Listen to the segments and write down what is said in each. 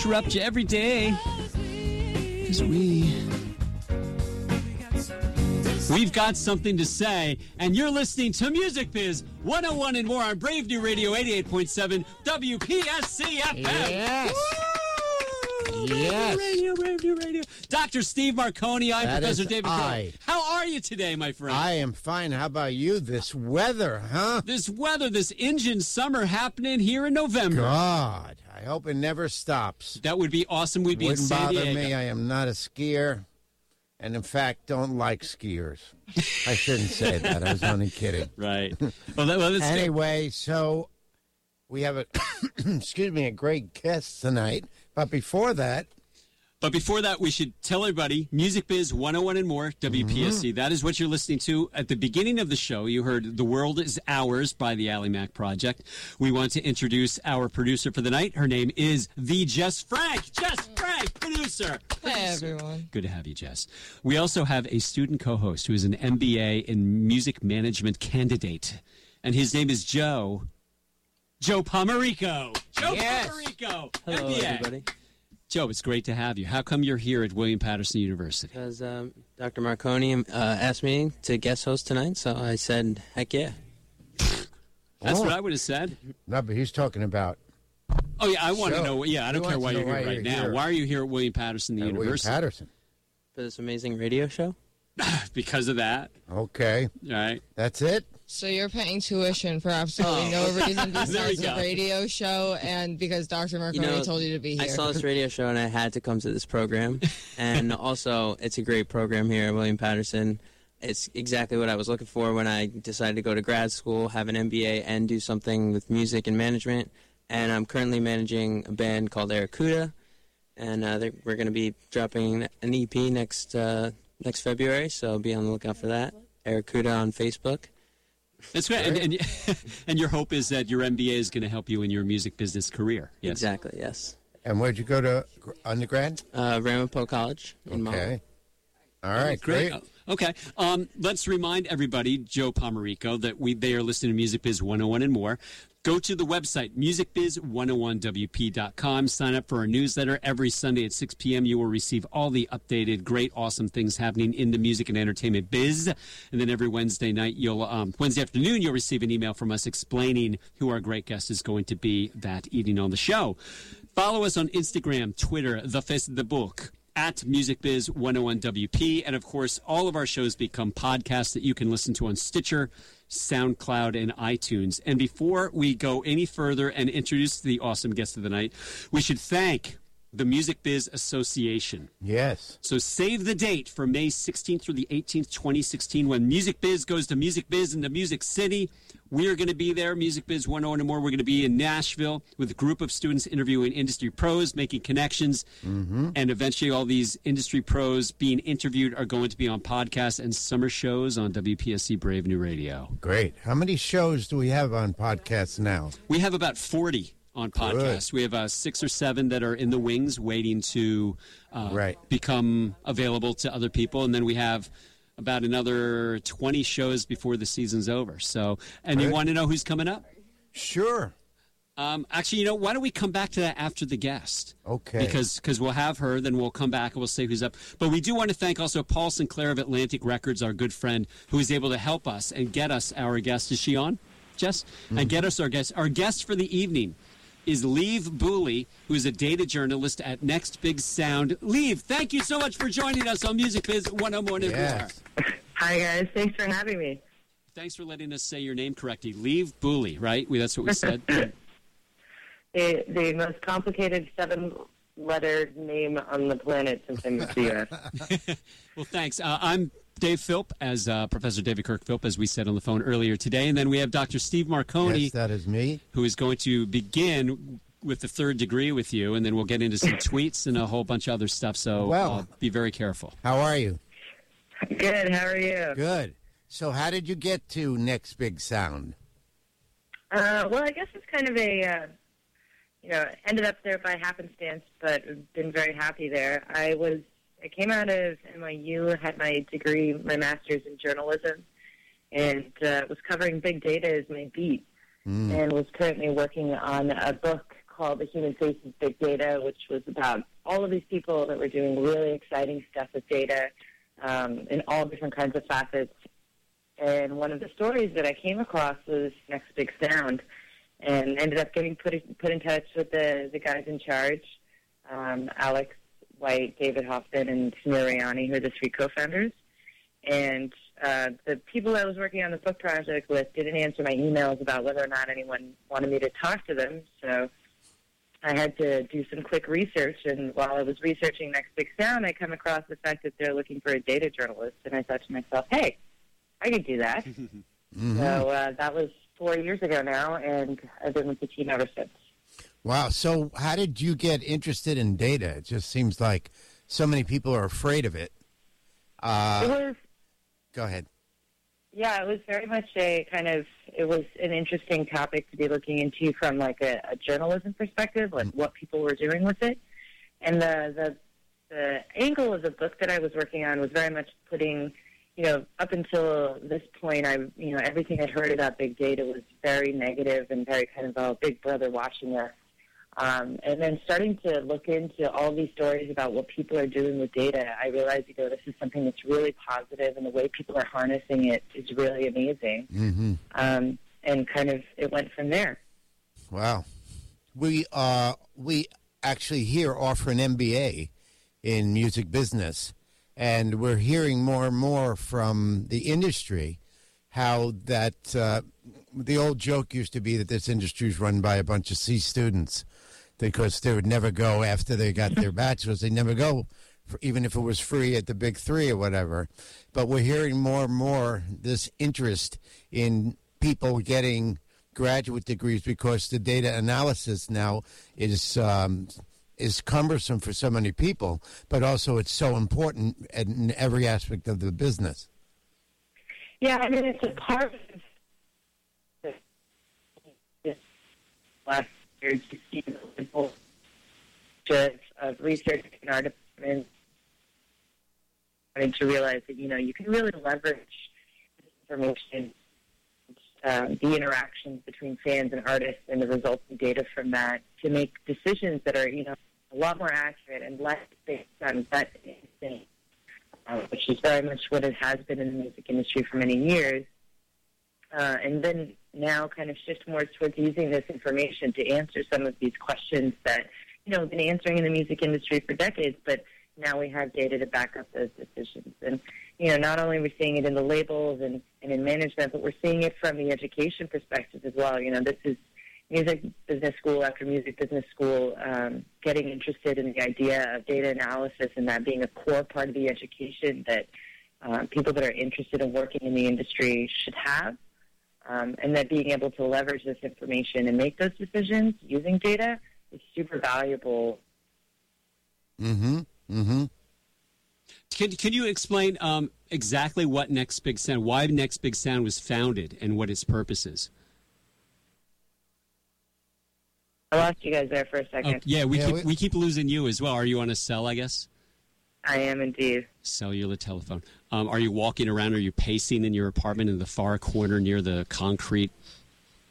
interrupt you every day. Because we. We've got something to say, and you're listening to Music Biz 101 and more on Brave New Radio 88.7 WPSC FM. Yes. Woo! Yes. Radio, Brave New Radio. Dr. Steve Marcone, I'm That Professor is David I. Coe. How are you today, my friend? I am fine. How about you? This weather, huh? this weather, this engine summer happening here in November. God, I hope it never stops. That would be awesome. We'd be Wouldn't in San bother Diego. me. I am not a skier, and in fact, don't like skiers. I shouldn't say that. I was only kidding. Right. Well, that, well, Anyway, so we have a excuse me a great guest tonight. But before that, But before that, we should tell everybody Music Biz 101 and more, WPSC. Mm-hmm. That is what you're listening to. At the beginning of the show, you heard The World is Ours by the Ally Mac Project. We want to introduce our producer for the night. Her name is the Jess Frank. Jess Frank, producer. Hi, everyone. Good to have you, Jess. We also have a student co host who is an MBA in music management candidate, and his name is Joe. Joe Pomerico. Joe Yes. Pomerico. Hello, MBA. everybody. Joe, it's great to have you. How come you're here at William Paterson University? Because um, Dr. Marcone uh, asked me to guest host tonight, so I said, heck yeah. That's Oh. what I would have said. no, but he's talking about Oh yeah, I want to know. Yeah, I don't he care why you're know here why right you're now. here. Why are you here at William Paterson the William University? Paterson. For this amazing radio show. because of that, Okay, right? that's it. So you're paying tuition for absolutely no reason besides the radio show and because Dr. Marcone know, told you to be here. I saw this radio show and I had to come to this program. and also, it's a great program here at William Paterson. It's exactly what I was looking for when I decided to go to grad school, have an MBA, and do something with music and management. And I'm currently managing a band called Aracuda, and uh, we're going to be dropping an EP next uh, next February. So be on the lookout for that. Aracuda on Facebook. That's great. And, and, and your hope is that your MBA is going to help you in your music business career. Yes. Exactly. Yes. And where'd you go to undergrad? Uh, Ramapo College in Mahwah. Okay. All right, Great. great. Okay. Um, let's remind everybody, Joe Pomerico, that we they are listening to Music Biz 101 and more. Go to the website, musicbiz101wp.com. Sign up for our newsletter. Every Sunday at 6 p.m., you will receive all the updated, great, awesome things happening in the music and entertainment biz. And then every Wednesday night, you'll um, Wednesday afternoon, you'll receive an email from us explaining who our great guest is going to be that evening on the show. Follow us on Instagram, Twitter, the Facebook at MusicBiz101WP. And of course, all of our shows become podcasts that you can listen to on Stitcher, SoundCloud, and iTunes. And before we go any further and introduce the awesome guest of the night, we should thank the Music Biz Association. Yes. So save the date for May 16th through the 18th, 2016, when Music Biz goes to Music Biz in the Music City. We are going to be there, Music Biz 101 and more. We're going to be in Nashville with a group of students interviewing industry pros, making connections. Mm-hmm. And eventually, all these industry pros being interviewed are going to be on podcasts and summer shows on WPSC Brave New Radio. Great. How many shows do we have on podcasts now? We have about 40 on podcasts. We have uh, six or seven that are in the wings waiting to uh, Right. become available to other people. And then we have about another 20 shows before the season's over. So, and you want to know who's coming up? Sure. Um, actually, you know, why don't we come back to that after the guest? Okay. Because because we'll have her, then we'll come back and we'll say who's up. But we do want to thank also Paul Sinclair of Atlantic Records, our good friend, who is able to help us and get us our guest. Is she on, Jess? And get us our guest. Our guest for the evening is Liv Buli, who is a data journalist at Next Big Sound. Liv, thank you so much for joining us on Music Biz 101 and more. Yes. Hi guys, thanks for having me. Thanks for letting us say your name correctly. Liv Buli, right? We, that's what we said. The, the most complicated seven-letter name on the planet since I moved to the U.S. Well, thanks. Uh, I'm Dave Philp, as uh, Professor David Kirk Philp, as we said on the phone earlier today. And then we have Dr. Steve Marcone, Yes, that is me. who is going to begin with the third degree with you, and then we'll get into some tweets and a whole bunch of other stuff. So Well. uh, be very careful. How are you? Good. How are you? Good. So, how did you get to Next Big Sound? Uh, well, I guess it's kind of a, uh, you know, ended up there by happenstance, but been very happy there. I was, I came out of NYU, had my degree, my master's in journalism, and uh, was covering big data as my beat, and was currently working on a book called The Human Face of Big Data, which was about all of these people that were doing really exciting stuff with data um, in all different kinds of facets. And one of the stories that I came across was Next Big Sound, and ended up getting put put in touch with the the guys in charge, um, Alex White, David Hoffman, and Samir Rayani, who are the three co-founders. And uh, the people I was working on the book project with didn't answer my emails about whether or not anyone wanted me to talk to them. So I had to do some quick research. And while I was researching Next Big Sound, I come across the fact that they're looking for a data journalist. And I thought to myself, hey, I could do that. So uh, that was four years ago now, and I've been with the team ever since. Wow. So, how did you get interested in data? It just seems like so many people are afraid of it. it Uh, was go ahead. Yeah, it was very much a kind of it was an interesting topic to be looking into from like a, a journalism perspective, like what people were doing with it. And the the the angle of the book that I was working on was very much putting, you know, up until this point, I you know everything I'd heard about big data was very negative and very kind of a big brother watching us. Um, and then starting to look into all these stories about what people are doing with data, I realized, you know, this is something that's really positive, and the way people are harnessing it is really amazing. hmm Um, and kind of, it went from there. Wow. We uh we actually here offer an MBA in music business and we're hearing more and more from the industry how that uh, the old joke used to be that this industry is run by a bunch of C students because they would never go after they got their bachelor's. They never go, for, even if it was free at the big three or whatever. But we're hearing more and more this interest in people getting graduate degrees because the data analysis now is um, is cumbersome for so many people, but also it's so important in every aspect of the business. Yeah, I mean, it's a part of last year to see the whole just of research in our department starting to realize that, you know, you can really leverage information, uh, the interactions between fans and artists and the resulting data from that to make decisions that are, you know, a lot more accurate and less based on gut instinct uh, which is very much what it has been in the music industry for many years. Uh, and then now kind of shift more towards using this information to answer some of these questions that, you know, have been answering in the music industry for decades, but now we have data to back up those decisions. And, you know, not only are we seeing it in the labels and, and in management, but we're seeing it from the education perspective as well. You know, this is music business school after music business school, um, getting interested in the idea of data analysis and that being a core part of the education that um, people that are interested in working in the industry should have. Um, and that being able to leverage this information and make those decisions using data is super valuable. Mm-hmm. Mm-hmm. Can, can you explain um, exactly what Next Big Sound, why Next Big Sound was founded, and what its purpose is? I lost you guys there for a second. Oh, yeah, we Yeah, keep we- we keep losing you as well. Are you on a cell? I guess I am indeed. cellular telephone. Um, are you walking around? Are you pacing in your apartment in the far corner near the concrete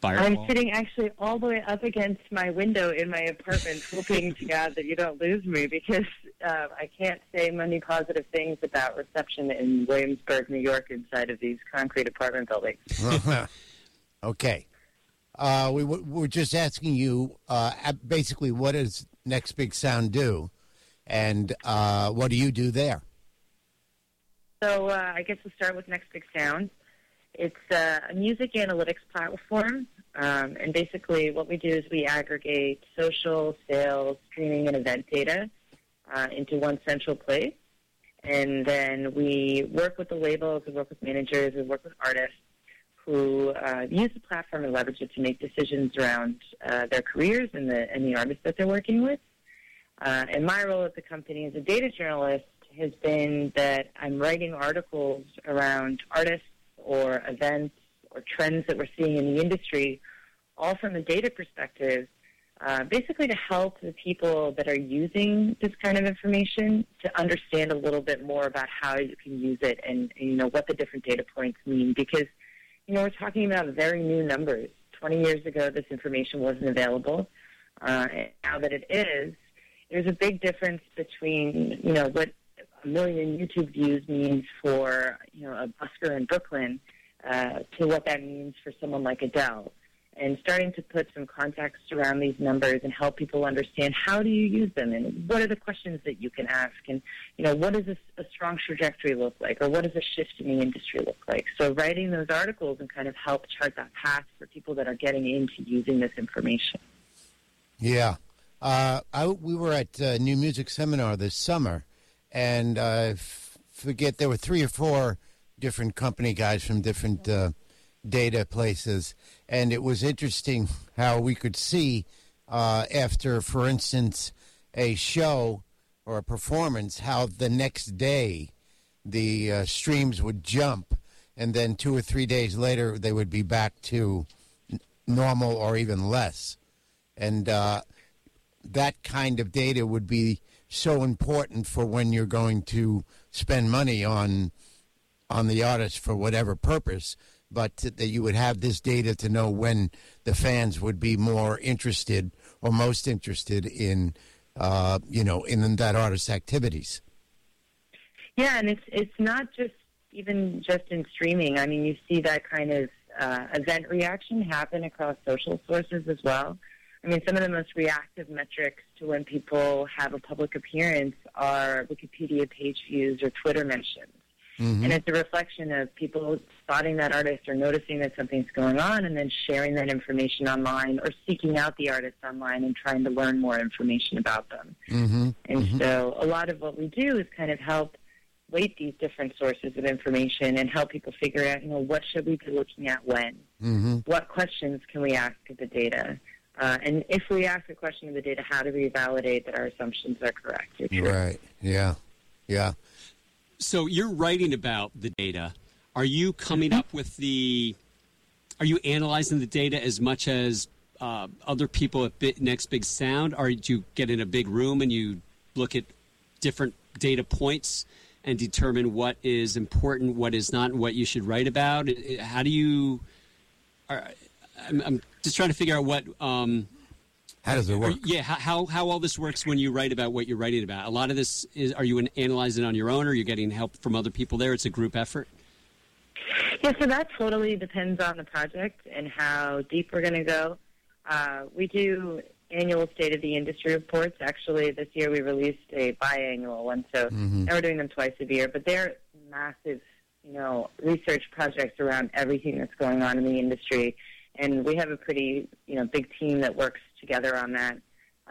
I'm firewall? sitting actually all the way up against my window in my apartment, hoping to God that you don't lose me because uh, I can't say many positive things about reception in Williamsburg, New York, inside of these concrete apartment buildings. okay. Uh, we w- we're just asking you uh, basically what does Next Big Sound do, and uh, what do you do there? So uh, I guess we'll start with Next Big Sound. It's a music analytics platform, um, and basically what we do is we aggregate social, sales, streaming, and event data uh, into one central place. And then we work with the labels, we work with managers, we work with artists who uh, use the platform and leverage it to make decisions around uh, their careers and the, and the artists that they're working with. Uh, and my role at the company as a data journalist has been that I'm writing articles around artists or events or trends that we're seeing in the industry, all from a data perspective, uh, basically to help the people that are using this kind of information to understand a little bit more about how you can use it and, you know, what the different data points mean. Because, you know, we're talking about very new numbers. 20 years ago, this information wasn't available. uh, now that it is, there's a big difference between you know what a million YouTube views means for you know a busker in Brooklyn uh, to what that means for someone like Adele. And starting to put some context around these numbers and help people understand how do you use them and what are the questions that you can ask and you know what does a, a strong trajectory look like or what does a shift in the industry look like? So writing those articles and kind of help chart that path for people that are getting into using this information. Yeah. Uh, I, we were at uh, New Music Seminar this summer, and I f- forget there were three or four different company guys from different uh, data places, and it was interesting how we could see uh, after, for instance, a show or a performance, how the next day the uh, streams would jump, and then two or three days later they would be back to n- normal or even less. And uh, that kind of data would be so important for when you're going to spend money on on the artist for whatever purpose but that you would have this data to know when the fans would be more interested or most interested in uh, you know in that artist's activities Yeah, and it's it's not just even just in streaming. I mean, you see that kind of uh, event reaction happen across social sources as well. I mean, some of the most reactive metrics to when people have a public appearance are Wikipedia page views or Twitter mentions. And it's a reflection of people spotting that artist or noticing that something's going on and then sharing that information online or seeking out the artist online and trying to learn more information about them. mm-hmm. And so a lot of what we do is kind of help weight these different sources of information and help people figure out, you know, what should we be looking at when? Mm-hmm. What questions can we ask of the data? Uh, and if we ask a question of the data, how do we validate that our assumptions are correct or true? right yeah yeah So you're writing about the data. Are you coming up with the? Are you analyzing the data as much as uh, other people at Bi- Next Big Sound? Or do you get in a big room and you look at different data points and determine what is important, what is not, and what you should write about? I- I- How do you? Are, I'm, I'm just trying to figure out what. Um, how does it or- work yeah, how, how how all this works when you write about what you're writing about. A lot of this is are you an, analyzing on your own, or are you getting help from other people there? It's a group effort. Yeah, so that totally depends on the project and how deep we're going to go. Uh, we do annual state of the industry reports. Actually, this year we released a biannual one, so now we're doing them twice a year. But they're massive, you know, research projects around everything that's going on in the industry, and we have a pretty, you know, big team that works together on that.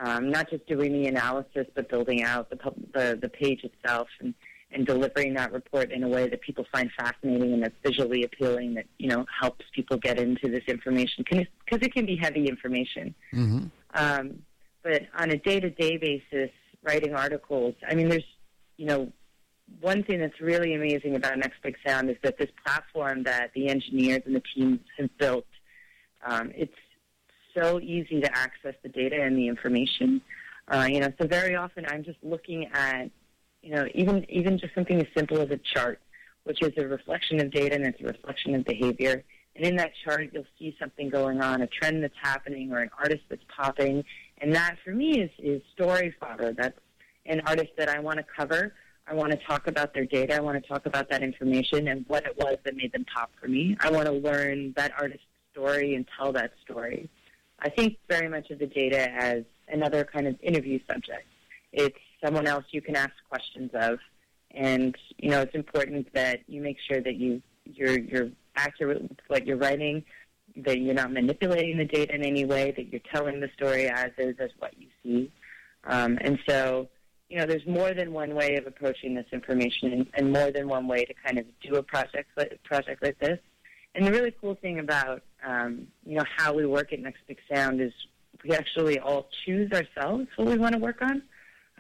Um, not just doing the analysis, but building out the pub- the, the page itself and and delivering that report in a way that people find fascinating and that's visually appealing that you know helps people get into this information because it can be heavy information. mm-hmm. Um, but on a day-to-day basis, writing articles, I mean, there's you know one thing that's really amazing about Next Big Sound is that this platform that the engineers and the teams have built, um, it's so easy to access the data and the information. Uh, you know, so very often I'm just looking at, you know, even even just something as simple as a chart, which is a reflection of data and it's a reflection of behavior. And in that chart, you'll see something going on, a trend that's happening, or an artist that's popping. And that, for me, is is story fodder. That's an artist that I want to cover. I want to talk about their data. I want to talk about that information and what it was that made them pop for me. I want to learn that artist's story and tell that story. I think very much of the data as another kind of interview subject. It's someone else you can ask questions of, and you know it's important that you make sure that you you're you're accurate with what you're writing, that you're not manipulating the data in any way, that you're telling the story as is as what you see, um, and so you know there's more than one way of approaching this information, and, more than one way to kind of do a project like, project like this. And the really cool thing about um, you know how we work at Next Big Sound is we actually all choose ourselves what we want to work on.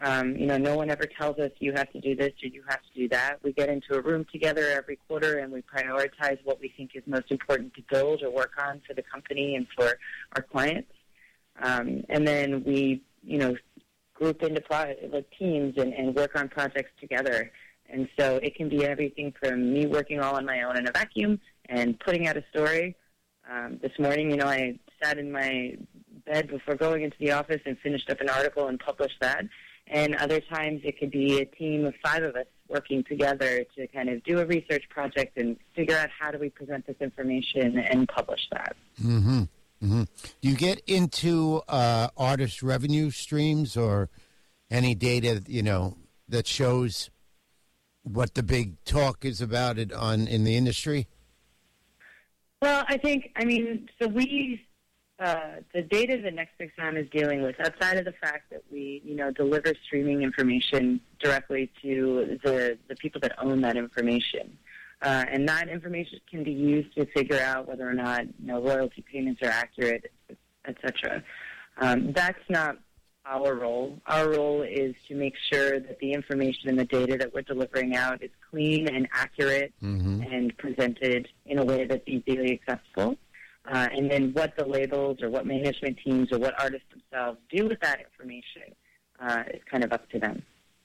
Um, you know, no one ever tells us you have to do this or you have to do that. We get into a room together every quarter and we prioritize what we think is most important to build or work on for the company and for our clients. Um, and then we, you know, group into pro- like teams and, and work on projects together. And so it can be everything from me working all on my own in a vacuum and putting out a story. Um, this morning, you know, I sat in my bed before going into the office and finished up an article and published that. And other times it could be a team of five of us working together to kind of do a research project and figure out how do we present this information and publish that. Mm-hmm. Mm-hmm. Do you get into uh, artist revenue streams or any data, you know, that shows what the big talk is about it on in the industry? Well, I think, I mean, so we, uh, the data that Next is dealing with, outside of the fact that we, you know, deliver streaming information directly to the, the people that own that information, uh, and that information can be used to figure out whether or not, you know, royalty payments are accurate, et cetera. Um, that's not our role. Our role is to make sure that the information and the data that we're delivering out is clean and accurate Mm-hmm. and presented in a way that's easily accessible. Uh, and then what the labels or what management teams or what artists themselves do with that information uh, is kind of up to them.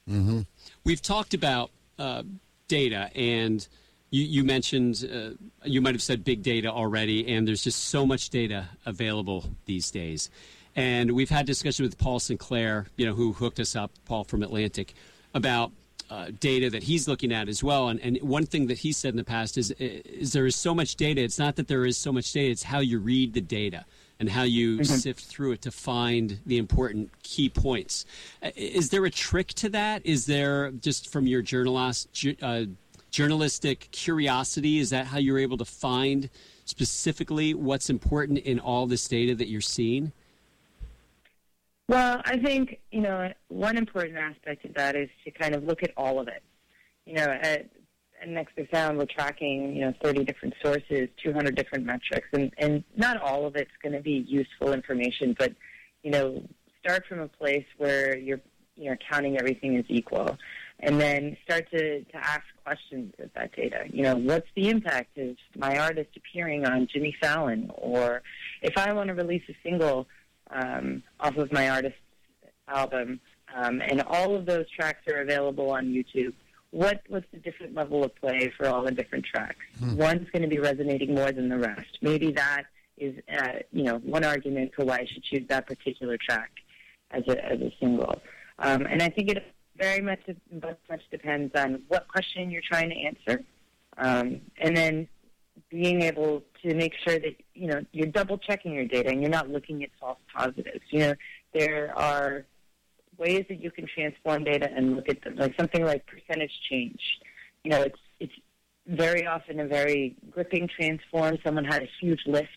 Mm-hmm. We've talked about uh, data, and you, you mentioned uh, you might have said big data already, and there's just so much data available these days. And we've had discussion with Paul Sinclair, you know, who hooked us up, Paul from Atlantic, about uh, data that he's looking at as well. And, and one thing that he said in the past is, is there is so much data. It's not that there is so much data; it's how you read the data and how you sift through it to find the important key points. Is there a trick to that? Is there just from your journalist, uh, journalistic curiosity? Is that how you're able to find specifically what's important in all this data that you're seeing? Well, I think, you know, one important aspect of that is to kind of look at all of it. You know, at, at Next Big Sound, we're tracking, you know, 30 different sources, 200 different metrics, and, and not all of it's going to be useful information, but, you know, start from a place where you're, you know, counting everything as equal. And then start to, to ask questions of that data. You know, what's the impact of my artist appearing on Jimmy Fallon? Or if I want to release a single, um, off of my artist's album, um, and all of those tracks are available on YouTube. What what's the different level of play for all the different tracks? One's going to be resonating more than the rest. Maybe that is uh, you know one argument for why I should choose that particular track as a as a single. Um, and I think it very much much much depends on what question you're trying to answer, um, and then being able to make sure that you know you're double checking your data and you're not looking at false positives. You know, there are ways that you can transform data and look at them, like something like percentage change. You know, it's it's very often a very gripping transform. Someone had a huge lift,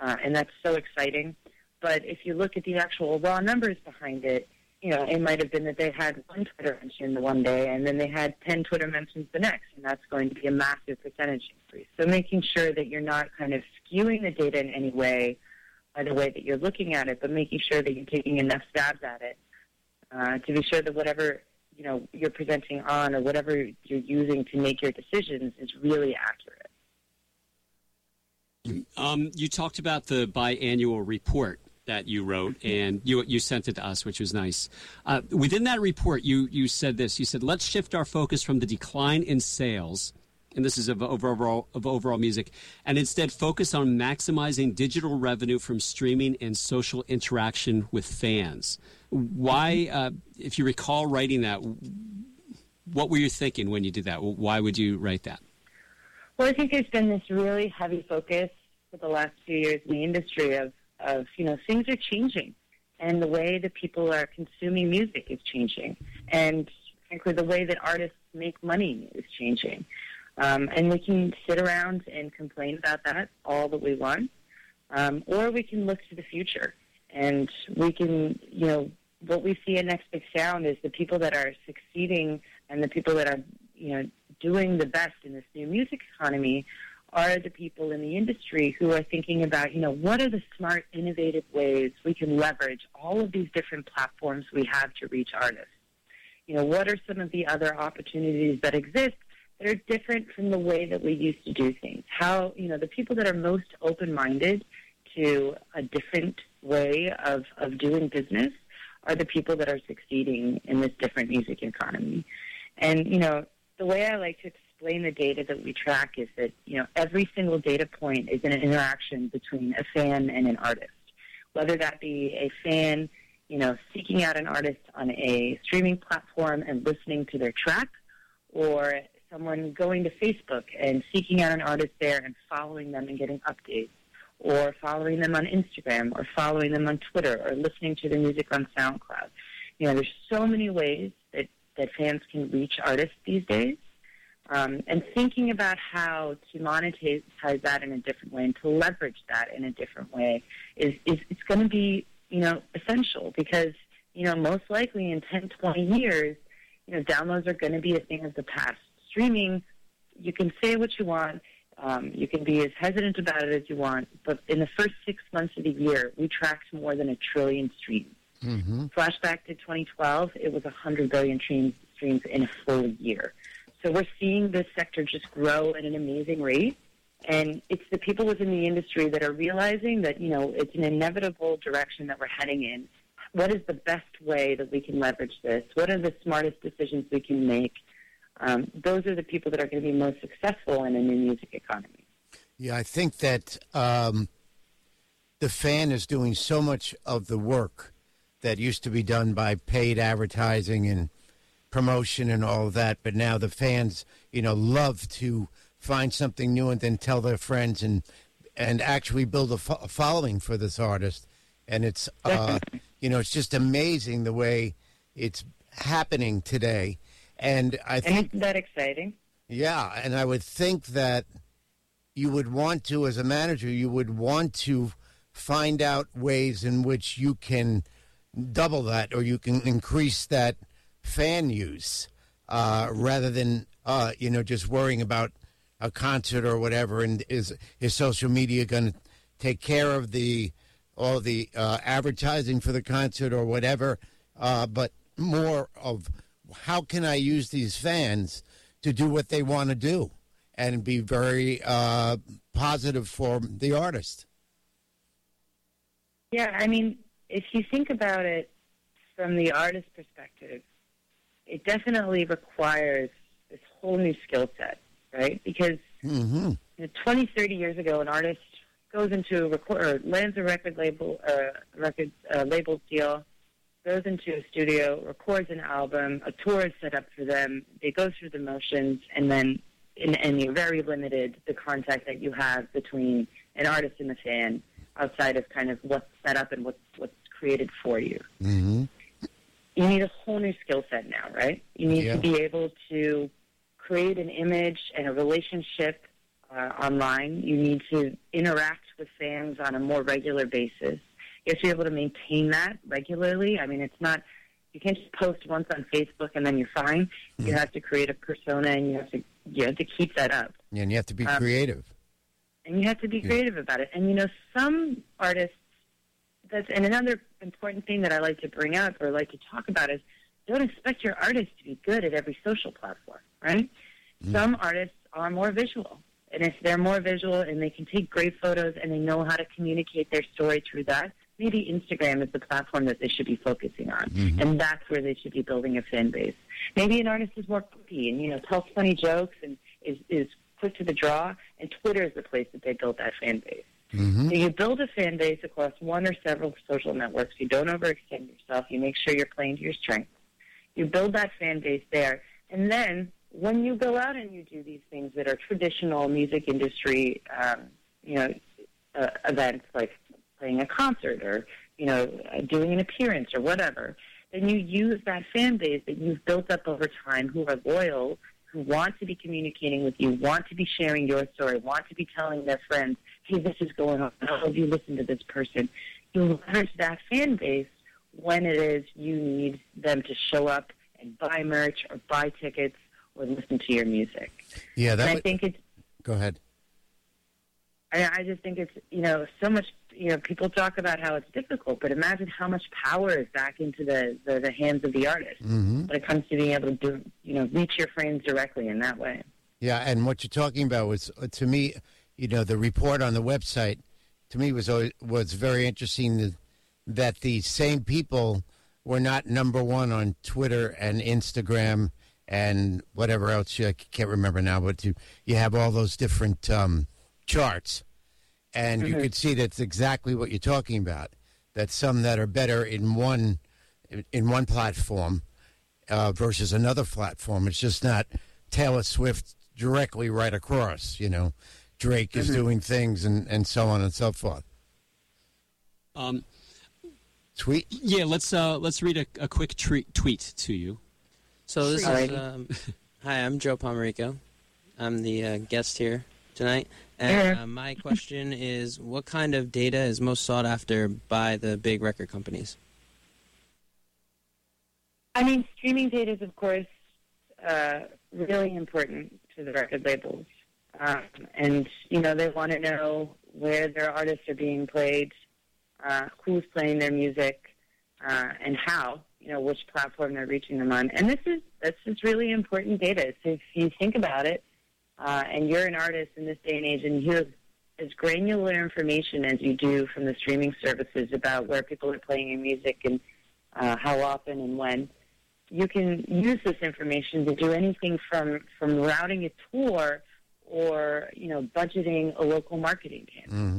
uh, and that's so exciting. But if you look at the actual raw numbers behind it, you know, it might have been that they had one Twitter mention the one day and then they had 10 Twitter mentions the next, and that's going to be a massive percentage increase. So making sure that you're not kind of skewing the data in any way by the way that you're looking at it, but making sure that you're taking enough stabs at it uh, to be sure that whatever, you know, you're presenting on or whatever you're using to make your decisions is really accurate. Um, you talked about the biannual report that you wrote, and you you sent it to us, which was nice. Uh, within that report, you you said this. You said, "Let's shift our focus from the decline in sales." And this is of overall of overall music, and instead focus on maximizing digital revenue from streaming and social interaction with fans. Why, uh, if you recall writing that, what were you thinking when you did that? Why would you write that? Well, I think there's been this really heavy focus for the last few years in the industry of, of you know, things are changing. And the way that people are consuming music is changing. And frankly, the way that artists make money is changing. Um, and we can sit around and complain about that all that we want. Um, or we can look to the future. And we can, you know, what we see in Next Big Sound is the people that are succeeding and the people that are, you know, doing the best in this new music economy are the people in the industry who are thinking about, you know, what are the smart, innovative ways we can leverage all of these different platforms we have to reach artists? You know, what are some of the other opportunities that exist that are different from the way that we used to do things? How, you know, the people that are most open-minded to a different way of, of doing business are the people that are succeeding in this different music economy. And, you know, the way I like to the data that we track is that, you know, every single data point is an interaction between a fan and an artist. whether that be a fan, you know, seeking out an artist on a streaming platform and listening to their track, or someone going to Facebook and seeking out an artist there and following them and getting updates, or following them on Instagram, or following them on Twitter, or listening to their music on SoundCloud. You know, there's so many ways that, that fans can reach artists these days. Um, and thinking about how to monetize that in a different way and to leverage that in a different way is, is it's going to be, you know, essential because, you know, most likely in 10, 20 years, you know, downloads are going to be a thing of the past. Streaming, you can say what you want, um, you can be as hesitant about it as you want, but in the first six months of the year, we tracked more than a trillion streams. Mm-hmm. Flashback to 2012, it was 100 billion streams, streams in a full year. So we're seeing this sector just grow at an amazing rate. And it's the people within the industry that are realizing that, you know, it's an inevitable direction that we're heading in. What is the best way that we can leverage this? What are the smartest decisions we can make? Um, those are the people that are going to be most successful in a new music economy. Yeah, I think that um, the fan is doing so much of the work that used to be done by paid advertising and promotion and all of that. But now the fans, you know, love to find something new and then tell their friends and and actually build a, fo- a following for this artist. And it's, uh, you know, it's just amazing the way it's happening today. And I think isn't that exciting? yeah, and I would think that you would want to, as a manager, you would want to find out ways in which you can double that or you can increase that fan use uh, rather than, uh, you know, just worrying about a concert or whatever. And is, is social media going to take care of the all the uh, advertising for the concert or whatever? Uh, but more of how can I use these fans to do what they want to do and be very uh, positive for the artist. Yeah, I mean, if you think about it from the artist perspective, it definitely requires this whole new skill set, right? Because Mm-hmm. you know, 20, 30 years ago, an artist goes into a record, or lands a record label, uh, record uh, label deal, goes into a studio, records an album, a tour is set up for them. They go through the motions, and then and, and you're very limited the contact that you have between an artist and the fan outside of kind of what's set up and what's what's created for you. Mm-hmm. You need a whole new skill set now, right? You need Yeah. to be able to create an image and a relationship uh, online. You need to interact with fans on a more regular basis. You have to be able to maintain that regularly. I mean, it's not you can't just post once on Facebook and then you're fine. You have to create a persona and you have to you have to keep that up. Yeah, And you have to be Um, creative. and you have to be creative about it. And you know, some artists. That's and another important thing that I like to bring up or like to talk about is don't expect your artist to be good at every social platform, right? Mm. Some artists are more visual, and if they're more visual and they can take great photos and they know how to communicate their story through that, maybe Instagram is the platform that they should be focusing on, mm-hmm. and that's where they should be building a fan base. Maybe an artist is more quippy and you know tells funny jokes and is is quick to the draw, and Twitter is the place that they build that fan base. Mm-hmm. So you build a fan base across one or several social networks. You don't overextend yourself. You make sure you're playing to your strengths. You build that fan base there, and then when you go out and you do these things that are traditional music industry, um, you know, uh, events like playing a concert or you know doing an appearance or whatever, then you use that fan base that you've built up over time, who are loyal, who want to be communicating with you, want to be sharing your story, want to be telling their friends, hey, this is going on. I hope you listen to this person. You leverage that fan base when it is you need them to show up and buy merch or buy tickets or listen to your music. Yeah, that I think it's go ahead. I, I just think it's you know so much. You know, people talk about how it's difficult, but imagine how much power is back into the the, the hands of the artist Mm-hmm. when it comes to being able to do, you know reach your friends directly in that way. Yeah, and what you're talking about was uh, to me, you know, the report on the website to me was always, was very interesting that, that the same people were not number one on Twitter and Instagram and whatever else you, I can't remember now, but you you have all those different um, charts, and you could see that's exactly what you're talking about. that some that are better in one in one platform uh, versus another platform. It's just not Taylor Swift directly right across. You know, Drake is doing things and, and so on and so forth. Um, Tweet. yeah, let's uh, let's read a, a quick tre- tweet to you. So this is um, hi. I'm Joe Pomerico. I'm the uh, guest here tonight, and uh, my question is: What kind of data is most sought after by the big record companies? I mean, streaming data is, of course, uh, really important to the record labels. Um, and, you know, they want to know where their artists are being played, uh, who's playing their music, uh, and how, you know, which platform they're reaching them on. And this is, this is really important data. So if you think about it, uh, and you're an artist in this day and age, and you have as granular information as you do from the streaming services about where people are playing your music and uh, how often and when, you can use this information to do anything from from routing a tour or you know budgeting a local marketing campaign.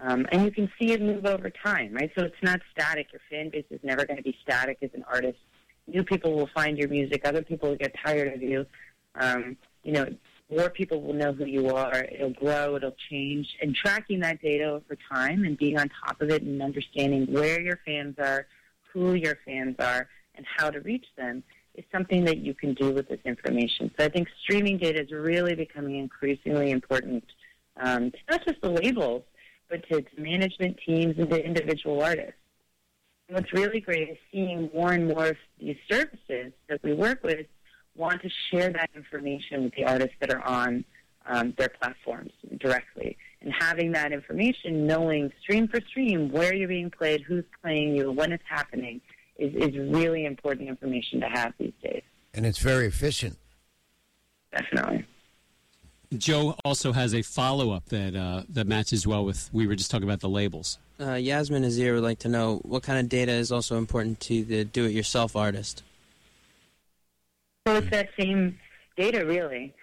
hmm Um, and you can see it move over time, right? So it's not static. Your fan base is never going to be static as an artist. New people will find your music. Other people will get tired of you. Um, you know, more people will know who you are. It'll grow. It'll change. And tracking that data over time and being on top of it and understanding where your fans are, who your fans are, and how to reach them is something that you can do with this information. So I think streaming data is really becoming increasingly important, um, not just the labels, but to, to management teams and to individual artists. And what's really great is seeing more and more of these services that we work with want to share that information with the artists that are on um, their platforms directly. And having that information, knowing stream for stream where you're being played, who's playing you, when it's happening, is, is really important information to have these days. And it's very efficient. Definitely. Joe also has a follow up that uh, that matches well with we were just talking about the labels. Uh, Yasmin Azir would like to know what kind of data is also important to the do-it-yourself artist. So it's that same data, really.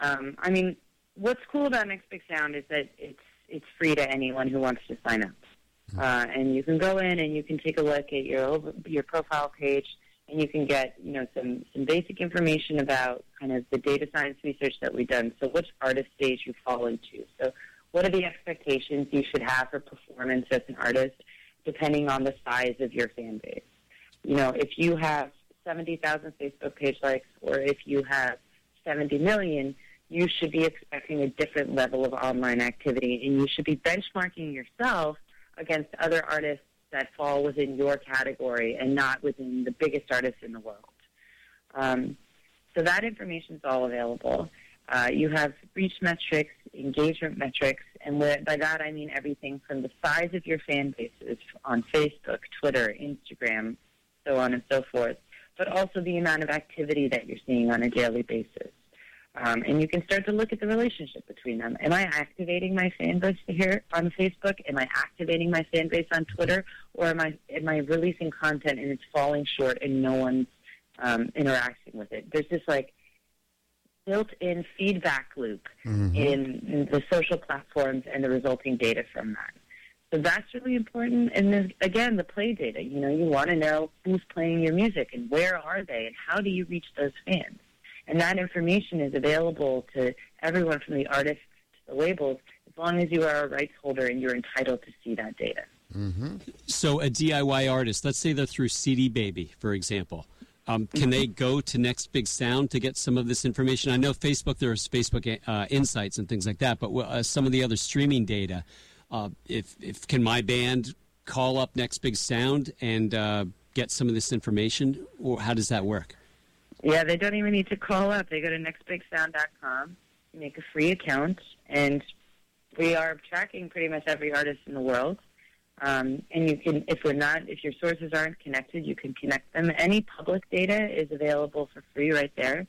Um, I mean, what's cool about Next Big Sound is that it's it's free to anyone who wants to sign up, uh, and you can go in and you can take a look at your over, your profile page, and you can get you know some some basic information about kind of the data science research that we've done. So which artist stage you fall into. So what are the expectations you should have for performance as an artist, depending on the size of your fan base. You know, if you have 70,000 Facebook page likes or if you have 70 million, you should be expecting a different level of online activity and you should be benchmarking yourself against other artists that fall within your category and not within the biggest artists in the world. Um, so that information is all available. Uh, you have reach metrics, engagement metrics, and by that I mean everything from the size of your fan bases on Facebook, Twitter, Instagram, so on and so forth, but also the amount of activity that you're seeing on a daily basis. Um, and you can start to look at the relationship between them. Am I activating my fan base here on Facebook? Am I activating my fan base on Twitter? Or am I am I releasing content and it's falling short and no one's um, interacting with it? There's this like built-in feedback loop in, in the social platforms and the resulting data from that. So that's really important. And then again, the play data. You know, you want to know who's playing your music and where are they and how do you reach those fans. And that information is available to everyone from the artists to the labels as long as you are a rights holder and you're entitled to see that data. So a DIY artist, let's say they're through CD Baby, for example. Um, can they go to Next Big Sound to get some of this information? I know Facebook, there's Facebook uh, Insights and things like that, but uh, some of the other streaming data. Uh, if, if can my band call up Next Big Sound and uh, get some of this information, or how does that work? Yeah, they don't even need to call up. They go to nextbigsound.com, make a free account, and we are tracking pretty much every artist in the world. Um, and you can, if we're not, if your sources aren't connected, you can connect them. Any public data is available for free right there.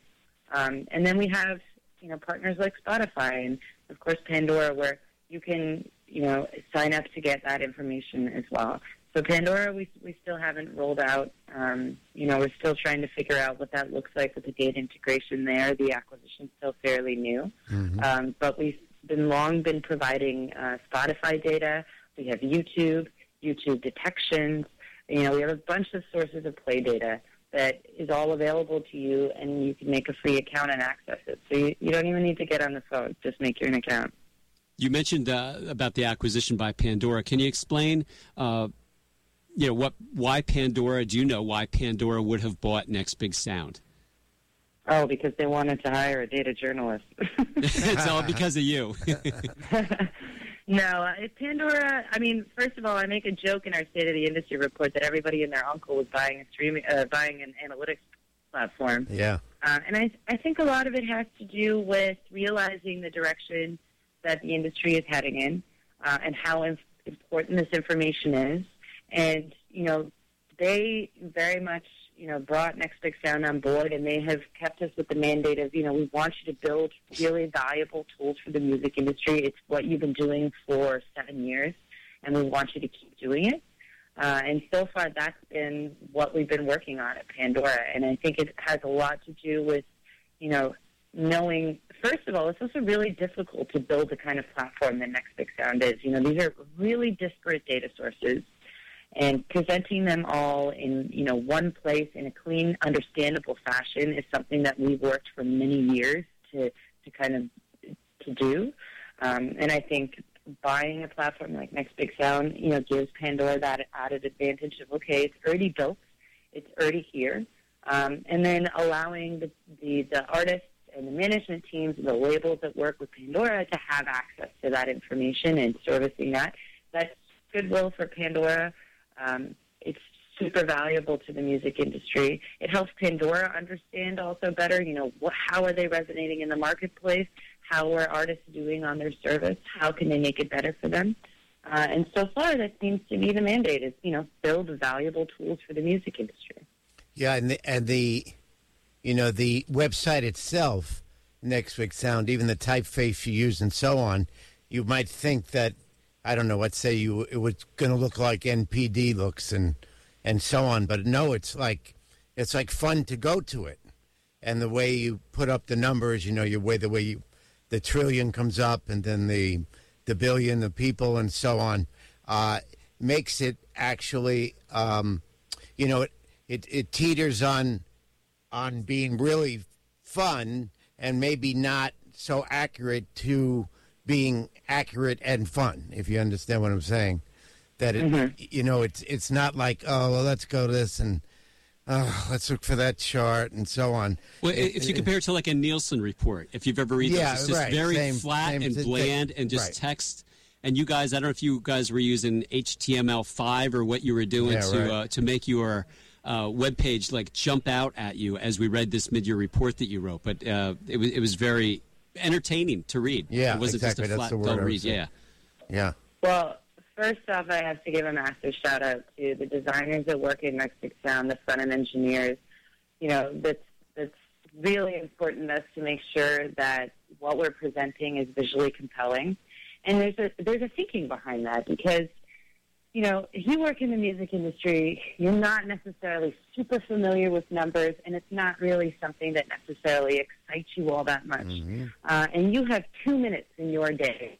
Um, and then we have, you know, partners like Spotify and of course Pandora, where you can, you know, sign up to get that information as well. So Pandora, we we still haven't rolled out. Um, you know, we're still trying to figure out what that looks like with the data integration there. The acquisition's still fairly new, um, but we've been long been providing uh, Spotify data. We have YouTube, YouTube detections. You know, we have a bunch of sources of play data that is all available to you, and you can make a free account and access it. So you, you don't even need to get on the phone; just make your an account. You mentioned uh, about the acquisition by Pandora. Can you explain, uh, you know, what why Pandora? Do you know why Pandora would have bought Next Big Sound? Oh, because they wanted to hire a data journalist. it's all because of you. no, uh, Pandora. I mean, first of all, I make a joke in our State of the Industry report that everybody and their uncle was buying a streaming, uh, buying an analytics platform. Yeah. Uh, and I, I think a lot of it has to do with realizing the direction that the industry is heading in uh, and how inf- important this information is. And, you know, they very much, you know, brought Next Big Sound on board and they have kept us with the mandate of, you know, we want you to build really valuable tools for the music industry. It's what you've been doing for seven years and we want you to keep doing it. Uh, and so far, that's been what we've been working on at Pandora. And I think it has a lot to do with, you know, knowing, first of all, it's also really difficult to build the kind of platform that Next Big Sound is. You know, these are really disparate data sources. And presenting them all in, you know, one place in a clean, understandable fashion is something that we've worked for many years to, to kind of to do. Um, and I think buying a platform like Next Big Sound, you know, gives Pandora that added advantage of okay, it's already built, it's already here, um, and then allowing the, the the artists and the management teams and the labels that work with Pandora to have access to that information and servicing that. That's goodwill for Pandora. Um, it's super valuable to the music industry. It helps Pandora understand also better, you know, what, how are they resonating in the marketplace? How are artists doing on their service? How can they make it better for them? Uh, and so far, that seems to be the mandate: is you know, build valuable tools for the music industry. Yeah, and the, and the you know the website itself, Next Big Sound, even the typeface you use and so on, you might think that I don't know. Let's say you it was going to look like NPD looks and and so on, but no, it's like it's like fun to go to it, and the way you put up the numbers, you know, your way the way you the trillion comes up, and then the the billion, the people, and so on, uh, makes it actually, um, you know, it, it it teeters on on being really fun and maybe not so accurate to being accurate and fun. If you understand what I'm saying, that it, you know, it's it's not like oh, well, let's go to this and. Oh, let's look for that chart and so on. Well, if you compare it to like a Nielsen report, if you've ever read Yeah, those, it's just right. very Same- flat same- and th- bland and just right. text. And you guys, I don't know if you guys were using HTML5 or what you were doing Yeah, to right. uh, to make your uh, web page like jump out at you as we read this mid-year report that you wrote. But uh, it was it was very entertaining to read. Yeah, it wasn't exactly. just a That's flat the word dull read. Yeah. Yeah. Well, first off, I have to give a massive shout out to the designers that work at Next Sound, the front end engineers. You know, that's that's really important to us to make sure that what we're presenting is visually compelling. And there's a there's a thinking behind that because you know, if you work in the music industry, you're not necessarily super familiar with numbers, and it's not really something that necessarily excites you all that much. Uh, and you have two minutes in your day.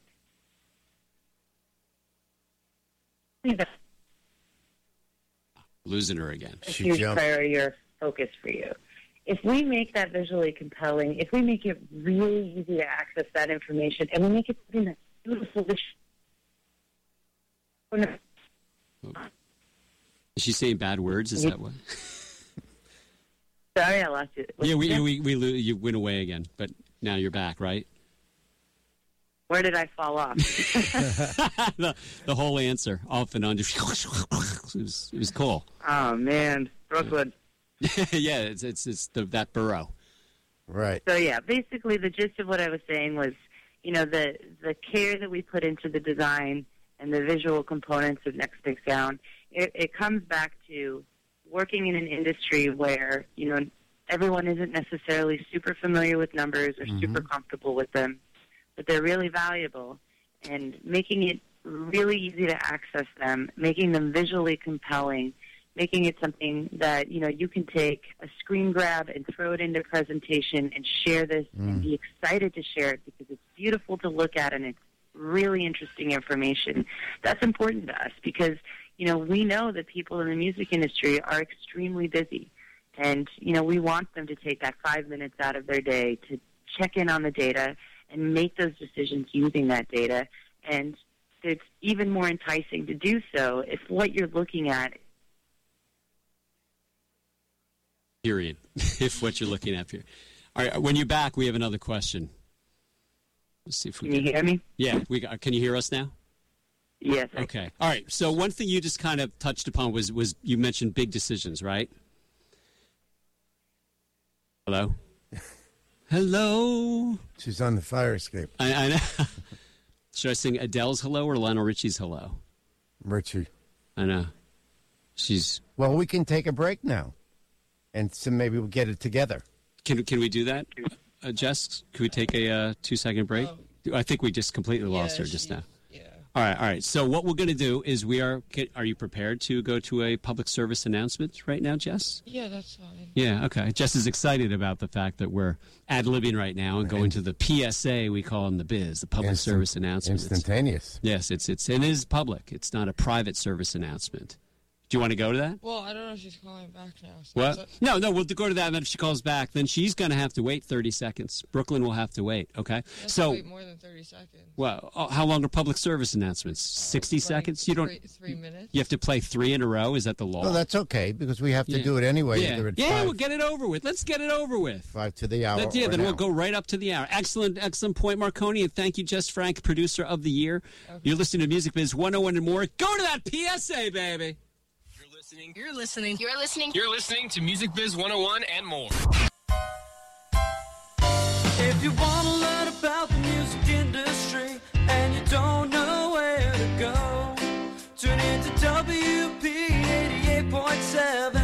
Losing her again. a She huge jumped. priority or focus for you. If we make that visually compelling, if we make it really easy to access that information, and we make it something that's beautiful, to sh- Is she saying bad words? Is that what? sorry, I lost you. Yeah, we, we, we, lo- you went away again, but now you're back, right? Where did I fall off? the, the whole answer off and on. Just, it was it was cool. oh man, Brooklyn. yeah, it's it's it's the, that borough. Right. So yeah, basically the gist of what I was saying was, you know, the the care that we put into the design and the visual components of Next Big Sound, it, it comes back to working in an industry where you know everyone isn't necessarily super familiar with numbers or super mm-hmm. comfortable with them, but they're really valuable, and making it really easy to access them, making them visually compelling, making it something that you know you can take a screen grab and throw it into presentation and share this and be mm. excited to share it because it's beautiful to look at and it's really interesting information. That's important to us because you know, we know that people in the music industry are extremely busy. And, you know, we want them to take that five minutes out of their day to check in on the data and make those decisions using that data. And it's even more enticing to do so if what you're looking at Period. if what you're looking at here. All right. When you're back, we have another question. Let's see if we can you hear me? Yeah. We got, can you hear us now? Yes. Okay. All right. So one thing you just kind of touched upon was was you mentioned big decisions, right? Hello. Hello. She's on the fire escape. I, I know. Should I sing Adele's "Hello" or Lionel Richie's "Hello"? Richie. I know. She's. Well, we can take a break now, and so maybe we'll get it together. Can can we do that, uh, Jess? Can we take a uh, two second break? I think we just completely lost her just she- now. Yeah. All right, all right. So what we're going to do is we are. Are you prepared to go to a public service announcement right now, Jess? Yeah, that's fine. Yeah. Okay. Jess is excited about the fact that we're ad libbing right now and going to the PSA. We call them the biz, the public Instant- service announcement. It's- Instantaneous. yes, it's it's it is public. It's not a private service announcement. Do you want to go to that? Well, I don't know if she's calling back now. So What? so- No, no. We'll go to that. And then if she calls back, then she's going to have to wait thirty seconds. Brooklyn will have to wait. Okay. Let's So, wait more than thirty seconds. well, uh, how long are public service announcements? Sixty Like seconds. You don't. Three, three minutes. You have to play three in a row. Is that the law? Well, that's okay because we have to Yeah. do it anyway. yeah. Yeah. five, We'll get it over with. Let's get it over with. five to the hour. That- yeah, or then we'll go right up to the hour. Excellent, excellent point, Marcone, and thank you, Jess Frank, producer of the year. You're listening to Music Biz 101 and more. Go to that PSA, baby. You're listening. You're listening. You're listening. You're listening to Music Biz 101 and more. If you want to learn about the music industry and you don't know where to go, tune in to WP 88.7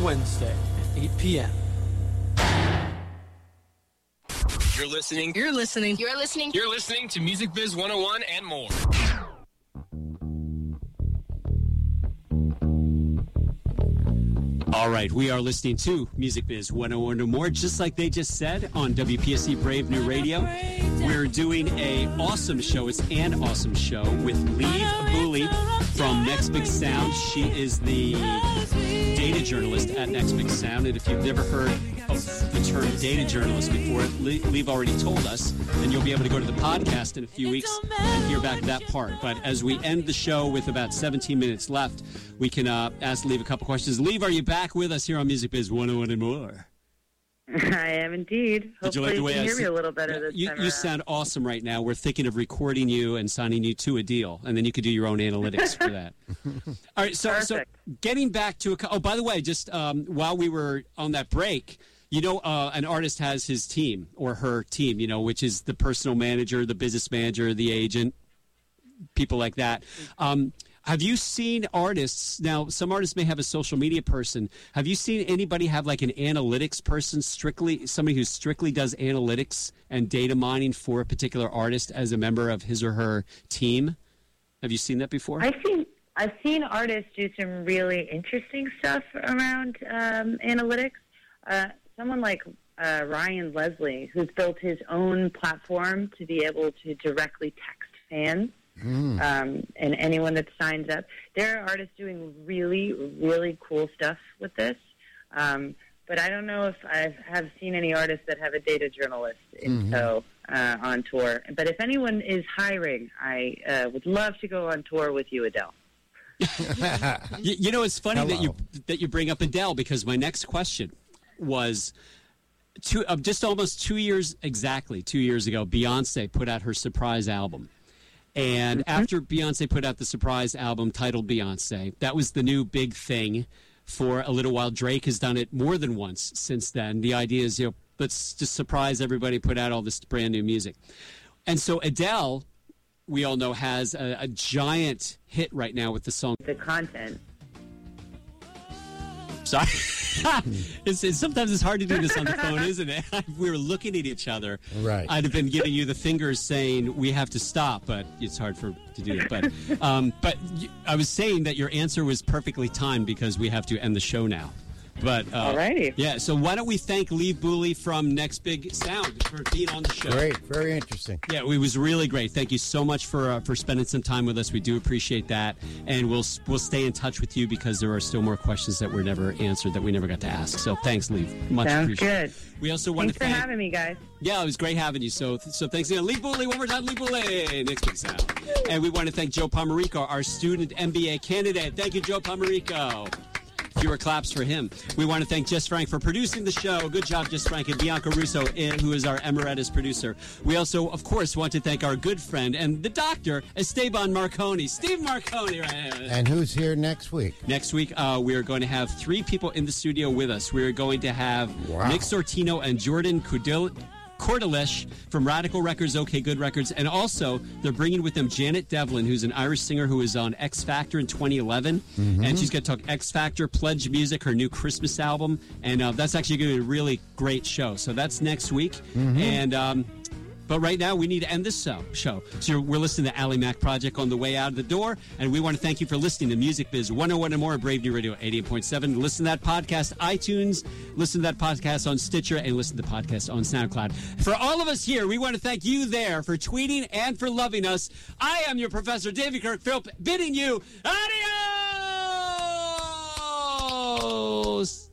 Wednesday at 8 p.m. You're listening. You're listening. You're listening. You're listening to Music Biz 101 and more. All right, we are listening to Music Biz 101 and more, just like they just said on WPSC Brave New Radio. We're doing a awesome show. It's an awesome show with Liv Buli from Next Big Sound. She is the data journalist at Next Big Sound, and if you've never heard of the term data journalist before, Liv, Lee've already told us, and you'll be able to go to the podcast in a few weeks and hear back that part. But as we end the show with about 17 minutes left, we can uh, ask Liv a couple questions. Liv, are you back with us here on Music Biz 101 and more? I am indeed. Did you Hopefully like the you way can I hear me a little better this you, time you around. sound awesome right now. We're thinking of recording you and signing you to a deal, and then you could do your own analytics for that. All right, so so getting back to a. Oh, by the way, just um, while we were on that break, you know, uh, an artist has his team or her team, you know, which is the personal manager, the business manager, the agent, people like that. Um, have you seen artists now? Some artists may have a social media person. Have you seen anybody have like an analytics person, strictly somebody who strictly does analytics and data mining for a particular artist as a member of his or her team? Have you seen that before? I've seen I've seen artists do some really interesting stuff around um, analytics. Uh, someone like uh, Ryan Leslie, who's built his own platform to be able to directly text fans um, and anyone that signs up. There are artists doing really, really cool stuff with this. Um, but I don't know if I have seen any artists that have a data journalist in tow uh, on tour. But if anyone is hiring, I uh, would love to go on tour with you, Adele. You, you know, it's funny that you that you bring up Adele because my next question was two uh, just almost two years exactly two years ago. Beyonce put out her surprise album, and mm-hmm. after Beyonce put out the surprise album titled Beyonce, that was the new big thing for a little while. Drake has done it more than once since then. The idea is, you know, let's just surprise everybody, put out all this brand new music, and so Adele. We all know has a, a giant hit right now with the song The content. Sorry. it's, it's, sometimes it's hard to do this on the phone, isn't it? we were looking at each other. Right. I'd have been giving you the fingers saying we have to stop, but it's hard for to do that. But um, but y- I was saying that your answer was perfectly timed because we have to end the show now. But uh, Alrighty. yeah. So why don't we thank Liv Buli from Next Big Sound for being on the show? Great, very interesting. Yeah, it was really great. Thank you so much for uh, for spending some time with us. We do appreciate that, and we'll we'll stay in touch with you because there are still more questions that were never answered that we never got to ask. So thanks, Liv. Much Sounds appreciated. good. We also want Thanks to for thank. having me, guys. Yeah, it was great having you. So, so thanks again, Liv Buli. One more time, Liv Buli. Next big sound. And we want to thank Joe Pomerico, our student MBA candidate. Thank you, Joe Pomerico. Fewer claps for him. We want to thank Jess Frank for producing the show. Good job, Jess Frank, and Bianca Russo, eh, who is our emeritus producer. We also, of course, want to thank our good friend and the doctor, Esteban Marcone. Steve Marcone, right here. And who's here next week? Next week, uh, we are going to have three people in the studio with us. We are going to have Wow. Nick Sortino and Jordan Cordil- Cordelish from Radical Records, OK Good Records, and also they're bringing with them Janet Devlin, who's an Irish singer who was on X Factor in 2011, and she's going to talk X Factor, Pledge Music, her new Christmas album, and uh, that's actually going to be a really great show. So that's next week, and. Um, but right now, we need to end this show. So we're listening to Ally Mac Project on the way out of the door. And we want to thank you for listening to Music Biz 101 and more Brave New Radio 88.7. Listen to that podcast, iTunes. Listen to that podcast on Stitcher and listen to the podcast on SoundCloud. For all of us here, we want to thank you there for tweeting and for loving us. I am your professor, David Kirk Philp, bidding you adios!